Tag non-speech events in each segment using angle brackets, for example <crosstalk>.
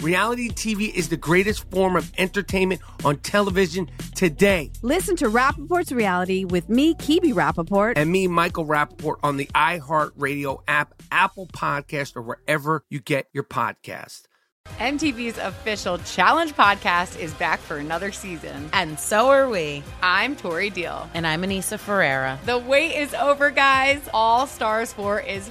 Reality TV is the greatest form of entertainment on television today. Listen to Rapaport's Reality with me, Kebe Rapaport. And me, Michael Rapaport, on the iHeartRadio app, Apple Podcast, or wherever you get your podcast. MTV's official Challenge podcast is back for another season. And so are we. I'm Tori Deal. And I'm Anissa Ferreira. The wait is over, guys. All Stars 4 is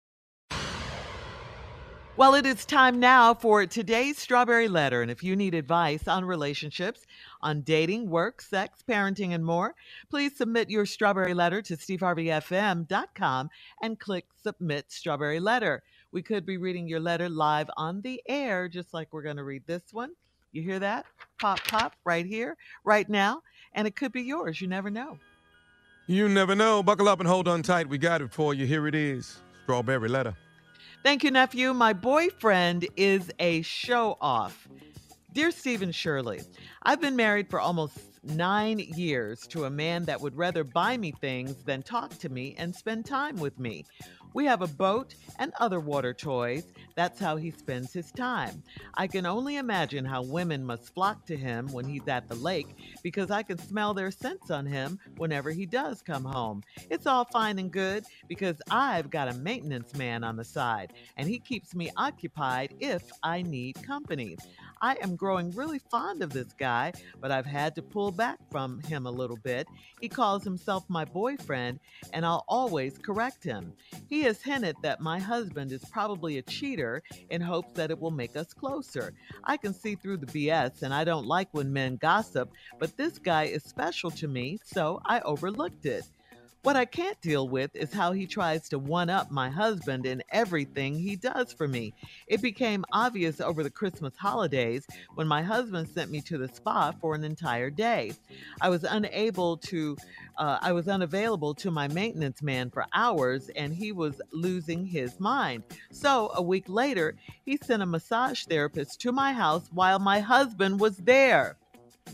Well, it is time now for today's Strawberry Letter. And if you need advice on relationships, on dating, work, sex, parenting, and more, please submit your Strawberry Letter to steveharveyfm.com and click Submit Strawberry Letter. We could be reading your letter live on the air, just like we're going to read this one. You hear that? Pop, pop, right here, right now. And it could be yours. You never know. You never know. Buckle up and hold on tight. We got it for you. Here it is Strawberry Letter. Thank you, nephew. My boyfriend is a show off. Dear Stephen Shirley, I've been married for almost nine years to a man that would rather buy me things than talk to me and spend time with me. We have a boat and other water toys. That's how he spends his time. I can only imagine how women must flock to him when he's at the lake because I can smell their scents on him whenever he does come home. It's all fine and good because I've got a maintenance man on the side and he keeps me occupied if I need company. I am growing really fond of this guy, but I've had to pull back from him a little bit. He calls himself my boyfriend, and I'll always correct him. He has hinted that my husband is probably a cheater in hopes that it will make us closer. I can see through the BS, and I don't like when men gossip, but this guy is special to me, so I overlooked it. What I can't deal with is how he tries to one up my husband in everything he does for me. It became obvious over the Christmas holidays when my husband sent me to the spa for an entire day. I was unable to, uh, I was unavailable to my maintenance man for hours and he was losing his mind. So a week later, he sent a massage therapist to my house while my husband was there.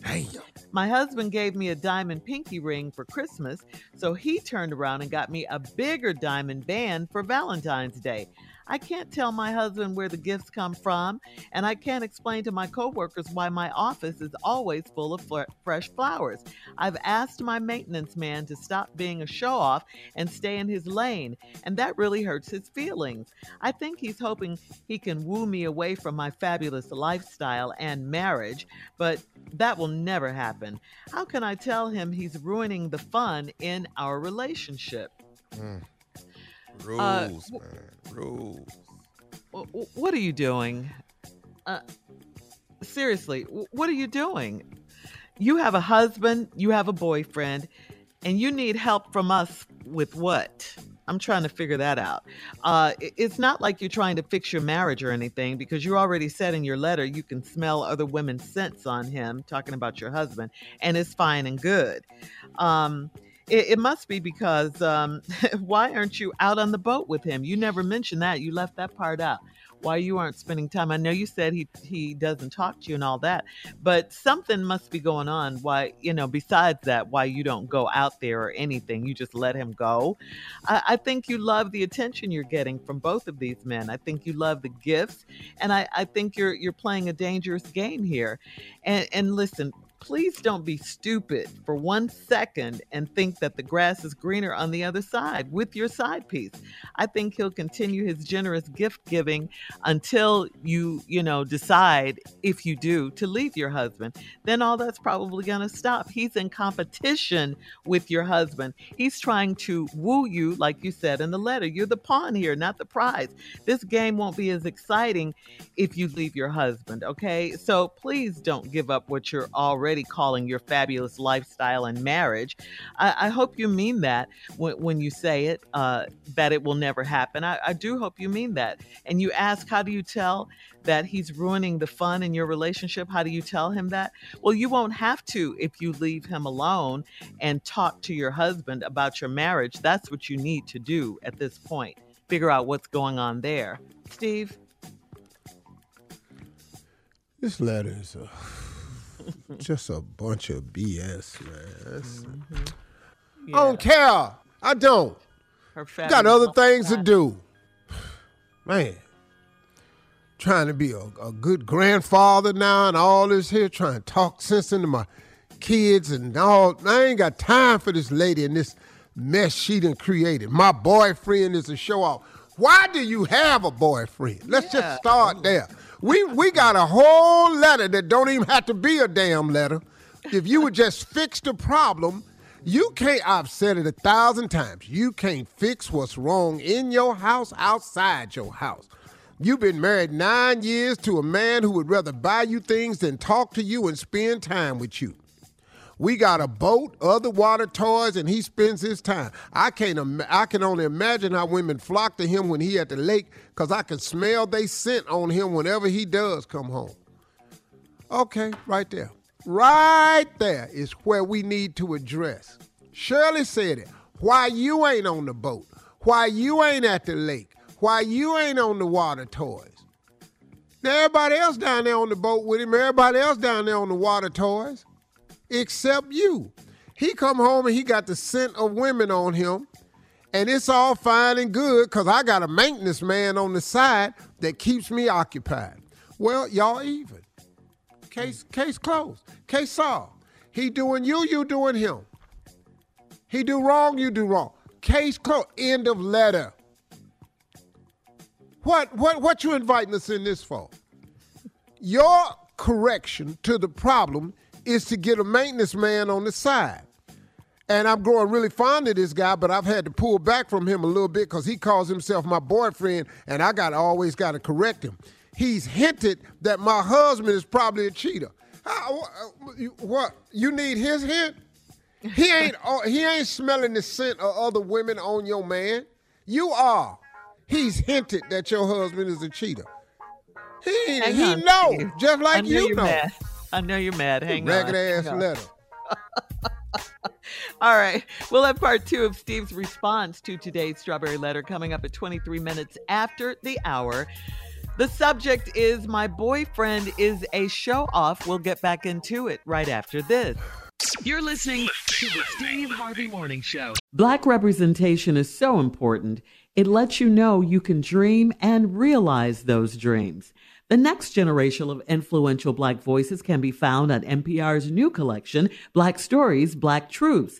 Damn. My husband gave me a diamond pinky ring for Christmas, so he turned around and got me a bigger diamond band for Valentine's Day. I can't tell my husband where the gifts come from, and I can't explain to my coworkers why my office is always full of fresh flowers. I've asked my maintenance man to stop being a show off and stay in his lane, and that really hurts his feelings. I think he's hoping he can woo me away from my fabulous lifestyle and marriage, but that will never happen. How can I tell him he's ruining the fun in our relationship? Mm. Uh, uh, Rules, man. Rules. What are you doing? Uh, seriously, what are you doing? You have a husband, you have a boyfriend, and you need help from us with what? I'm trying to figure that out. Uh, it's not like you're trying to fix your marriage or anything because you already said in your letter you can smell other women's scents on him, talking about your husband, and it's fine and good. Um, it, it, must be because um, <laughs> why aren't you out on the boat with him? You never mentioned that. You left that part out why you aren't spending time. I know you said he he doesn't talk to you and all that, but something must be going on. Why you know besides that, why you don't go out there or anything? You just let him go. I, I think you love the attention you're getting from both of these men. I think you love the gifts, and I, I think you're you're playing a dangerous game here. And and listen, please don't be stupid for one second and think that the grass is greener on the other side with your side piece. I think he'll continue his generous gift giving until you, you know, decide if you do to leave your husband. Then all that's probably going to stop. He's in competition with your husband. He's trying to woo you, like you said in the letter. You're the pawn here, not the prize. This game won't be as exciting if you leave your husband, okay? So please don't give up what you're already already calling your fabulous lifestyle and marriage. I, I hope you mean that when, when you say it, uh, that it will never happen. I, I do hope you mean that. And you ask, how do you tell that he's ruining the fun in your relationship? How do you tell him that? Well, you won't have to if you leave him alone and talk to your husband about your marriage. That's what you need to do at this point. Figure out what's going on there. Steve? This letter is a just a bunch of BS, man. Mm-hmm. Yeah. I don't care. I don't. Got other things to do. Man, trying to be a, a, good grandfather now and all this here, trying to talk sense into my kids and all. I ain't got time for this lady and this mess she done created. My boyfriend is a show off. Why do you have a boyfriend? Let's yeah. just start there. We we got a whole letter that don't even have to be a damn letter. If you would just fix the problem, you can't. I've said it a thousand times. You can't fix what's wrong in your house outside your house. You've been married nine years to a man who would rather buy you things than talk to you and spend time with you. We got a boat, other water toys, and he spends his time. I can't. Im- I can only imagine how women flock to him when he at the lake, cause I can smell they scent on him whenever he does come home. Okay, right there, right there is where we need to address. Shirley said it. Why you ain't on the boat? Why you ain't at the lake? Why you ain't on the water toys? Now everybody else down there on the boat with him. Everybody else down there on the water toys except you. He come home and he got the scent of women on him, and it's all fine and good because I got a maintenance man on the side that keeps me occupied. Well, y'all even. Case case closed. Case solved. He doing you, you doing him. He do wrong, you do wrong. Case closed. End of letter. What what what you inviting us in this for? Your correction to the problem is to get a maintenance man on the side. And I'm growing really fond of this guy, but I've had to pull back from him a little bit because he calls himself my boyfriend, and I got always got to correct him. He's hinted that my husband is probably a cheater. How, what? You need his hint? He <laughs> ain't. Uh, he ain't smelling the scent of other women on your man. You are. He's hinted that your husband is a cheater. He he know, just like you know. Mad. I know you're mad. Hang Ragged on. ass letter. <laughs> All right. We'll have part two of Steve's response to today's strawberry letter coming up at 23 minutes after the hour. The subject is My Boyfriend is a Show Off. We'll get back into it right after this. You're listening to the Steve Harvey Morning Show. Black representation is so important. It lets you know you can dream and realize those dreams. The next generation of influential Black voices can be found on NPR's new collection, Black Stories, Black Truths.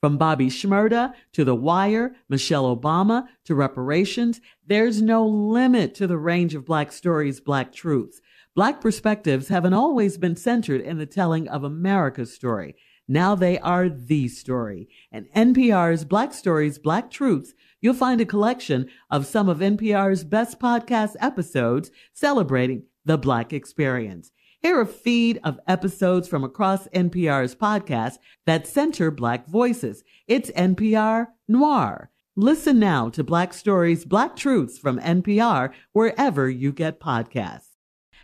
From Bobby Shmurda to The Wire, Michelle Obama to reparations, there's no limit to the range of Black stories, Black truths. Black perspectives haven't always been centered in the telling of America's story. Now they are the story. And NPR's Black Stories, Black Truths, you'll find a collection of some of NPR's best podcast episodes celebrating the Black experience. Hear a feed of episodes from across NPR's podcasts that center Black voices. It's NPR Noir. Listen now to Black Stories, Black Truths from NPR wherever you get podcasts.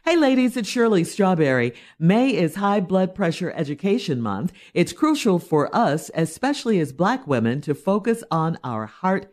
Hey ladies, it's Shirley Strawberry. May is High Blood Pressure Education Month. It's crucial for us, especially as black women, to focus on our heart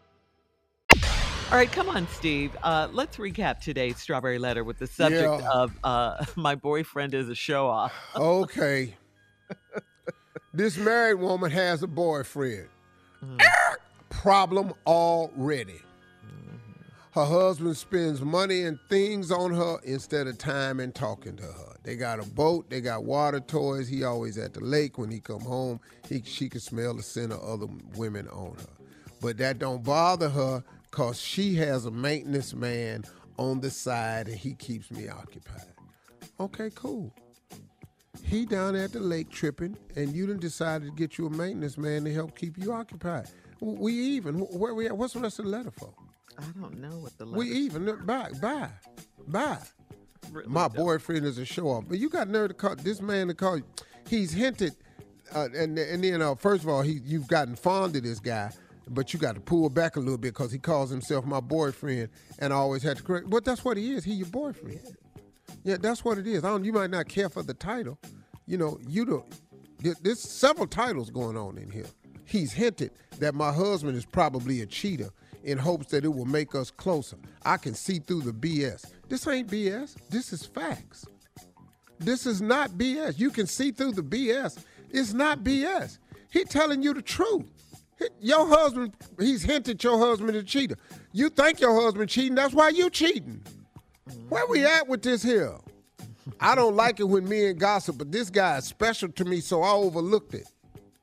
All right, come on, Steve. Uh, let's recap today's Strawberry Letter with the subject Yeah. of uh, <laughs> My Boyfriend is a Show Off. Okay. this married woman has a boyfriend. Problem already. Her husband spends money and things on her instead of time and talking to her. They got a boat, they got water toys. He always at the lake. When he come home, he she can smell the scent of other women on her. But that don't bother her because she has a maintenance man on the side and he keeps me occupied. Okay, cool. He down at the lake tripping, and you done decided to get you a maintenance man to help keep you occupied. We even. Where we at? What's the rest of the letter for? I don't know what the We even. Look, Bye, bye, bye. Really My don't. boyfriend is a show off, but you got nerve to call this man to call. you. He's hinted, uh, and and then uh, first of all, he you've gotten fond of this guy, but you got to pull back a little bit because he calls himself my boyfriend, and I always had to correct. But that's what he is. He your boyfriend. Yeah, that's what it is. I don't. You might not care for the title. You know, you don't. There's several titles going on in here. He's hinted that my husband is probably a cheater in hopes that it will make us closer. I can see through the BS. This ain't BS. This is facts. This is not BS. You can see through the BS. It's not BS. He telling you the truth. Your husband, he's hinted your husband is a cheater. You think your husband cheating, that's why you cheating. Where we at with this here? I don't like it when men gossip, but this guy is special to me, so I overlooked it.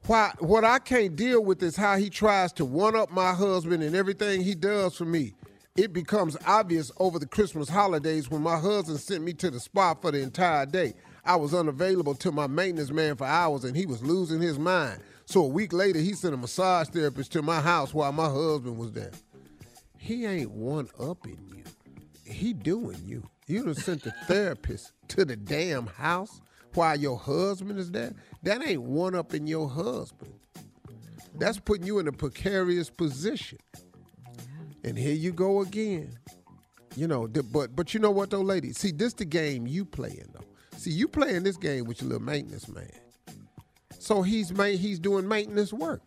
Why, what I can't deal with is how he tries to one up my husband and everything he does for me. It becomes obvious over the Christmas holidays when my husband sent me to the spa for the entire day. I was unavailable to my maintenance man for hours and he was losing his mind. So a week later, he sent a massage therapist to my house while my husband was there. He ain't one upping you. He doing you. You done sent the <laughs> therapist to the damn house while your husband is there. That ain't one up in your husband. That's putting you in a precarious position. And here you go again. You know, but but you know what though, lady? See, this the game you playing though. See, you playing this game with your little maintenance man. So he's ma- he's doing maintenance work.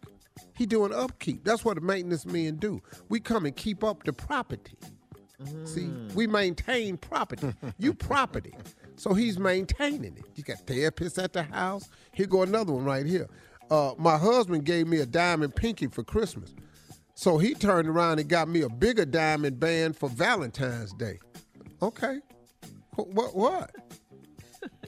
He doing upkeep. That's what the maintenance men do. We come and keep up the property. See, we maintain property. you <laughs> property. So he's maintaining it. You got therapists at the house. Here go another one right here. Uh, my husband gave me a diamond pinky for Christmas. So he turned around and got me a bigger diamond band for Valentine's Day. Okay. What what?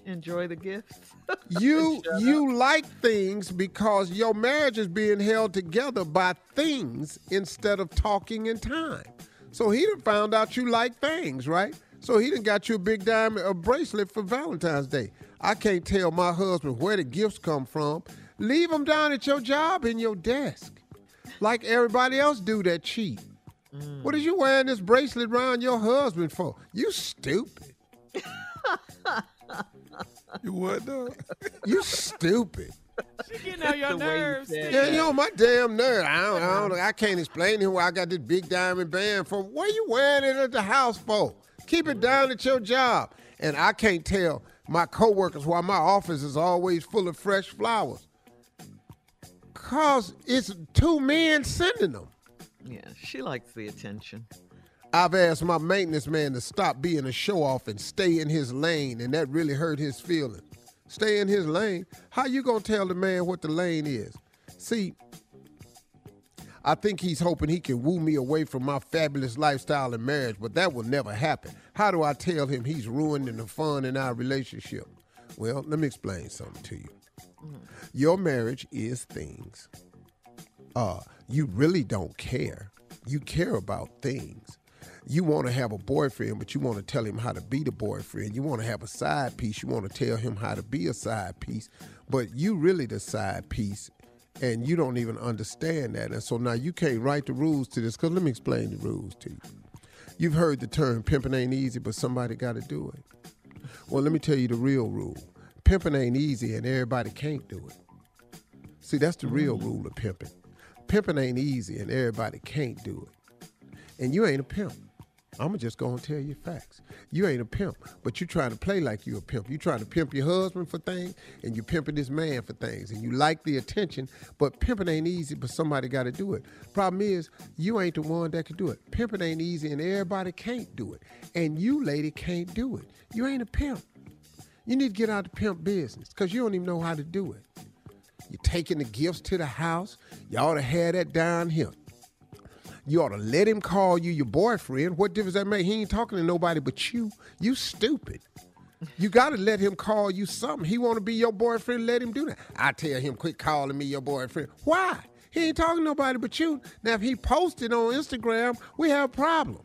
Enjoy the gifts. <laughs> You you like things because your marriage is being held together by things instead of talking in time. So he done found out you like things, right? So he done got you a big diamond a bracelet for Valentine's Day. I can't tell my husband where the gifts come from. Leave them down at your job in your desk, like everybody else do that cheat. Mm. What is you wearing this bracelet around your husband for? You stupid. <laughs> You what though? <laughs> You stupid. She Getting on your The way you nerves. Yeah, you know my damn nerve. I don't, I don't, I can't explain to him why I got this big diamond band for. What you wearing it at the house for? Keep it down at your job. And I can't tell my coworkers why my office is always full of fresh flowers. Cause it's two men sending them. Yeah, she likes the attention. I've asked my maintenance man to stop being a show off and stay in his lane, and that really hurt his feelings. Stay in his lane. How you gonna tell the man what the lane is? See, I think he's hoping he can woo me away from my fabulous lifestyle and marriage, but that will never happen. How do I tell him he's ruining the fun in our relationship? Well, let me explain something to you. Your marriage is things. Uh, you really don't care. You care about things. You want to have a boyfriend, but you want to tell him how to be the boyfriend. You want to have a side piece. You want to tell him how to be a side piece, but you really the side piece, and you don't even understand that. And so now you can't write the rules to this. Cause let me explain the rules to you. You've heard the term pimping ain't easy, but somebody got to do it. Well, let me tell you the real rule. Pimping ain't easy, and everybody can't do it. See, that's the real mm. rule of pimping. Pimping ain't easy, and everybody can't do it. And you ain't a pimp. I'ma just go and tell you facts. You ain't a pimp, but you trying to play like you a pimp. You trying to pimp your husband for things, and you pimping this man for things, and you like the attention. But pimping ain't easy, but somebody got to do it. Problem is, you ain't the one that can do it. Pimping ain't easy, and everybody can't do it. And you, lady, can't do it. You ain't a pimp. You need to get out of the pimp business because you don't even know how to do it. You're taking the gifts to the house. You ought to have that down here. You ought to let him call you your boyfriend. What difference that make? He ain't talking to nobody but you. You stupid. You got to let him call you something. He want to be your boyfriend. Let him do that. I tell him, quit calling me your boyfriend. Why? He ain't talking to nobody but you. Now, if he posted on Instagram, we have a problem.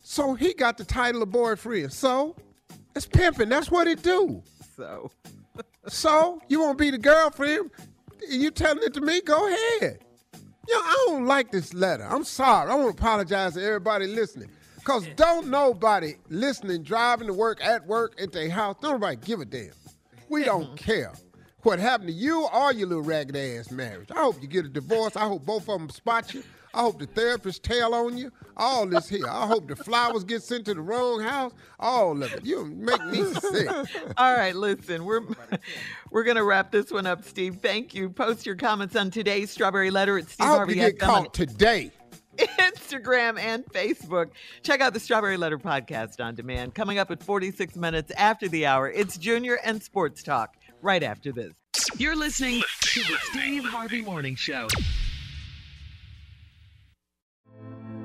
So he got the title of boyfriend. So it's pimping. That's what it do. So. so you want to be the girlfriend? You telling it to me? Go ahead. Yo, I don't like this letter. I'm sorry. I want to apologize to everybody listening. Because don't nobody listening, driving to work, at work, at their house, don't nobody give a damn. We don't care what happened to you or your little ragged ass marriage. I hope you get a divorce. I hope both of them spot you. I hope the therapist tail on you. All this here. I hope the flowers get sent to the wrong house. All of it. You make me sick. <laughs> All right, listen, we're we're gonna wrap this one up, Steve. Thank you. Post your comments on today's Strawberry Letter at Steve I hope Harvey. you get caught today. <laughs> Instagram and Facebook. Check out the Strawberry Letter podcast on demand. Coming up at 46 minutes after the hour, it's Junior and Sports Talk right after this. You're listening to the Steve Harvey Morning Show.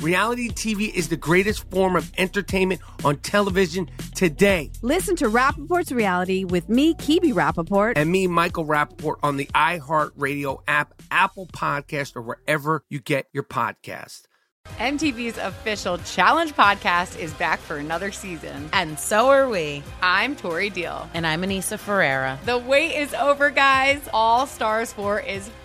Reality TV is the greatest form of entertainment on television today. Listen to Rapaport's Reality with me, Kebe Rapaport. And me, Michael Rapaport, on the iHeartRadio app, Apple Podcast, or wherever you get your podcast. MTV's official Challenge podcast is back for another season. And so are we. I'm Tori Deal. And I'm Anissa Ferreira. The wait is over, guys. All Stars 4 is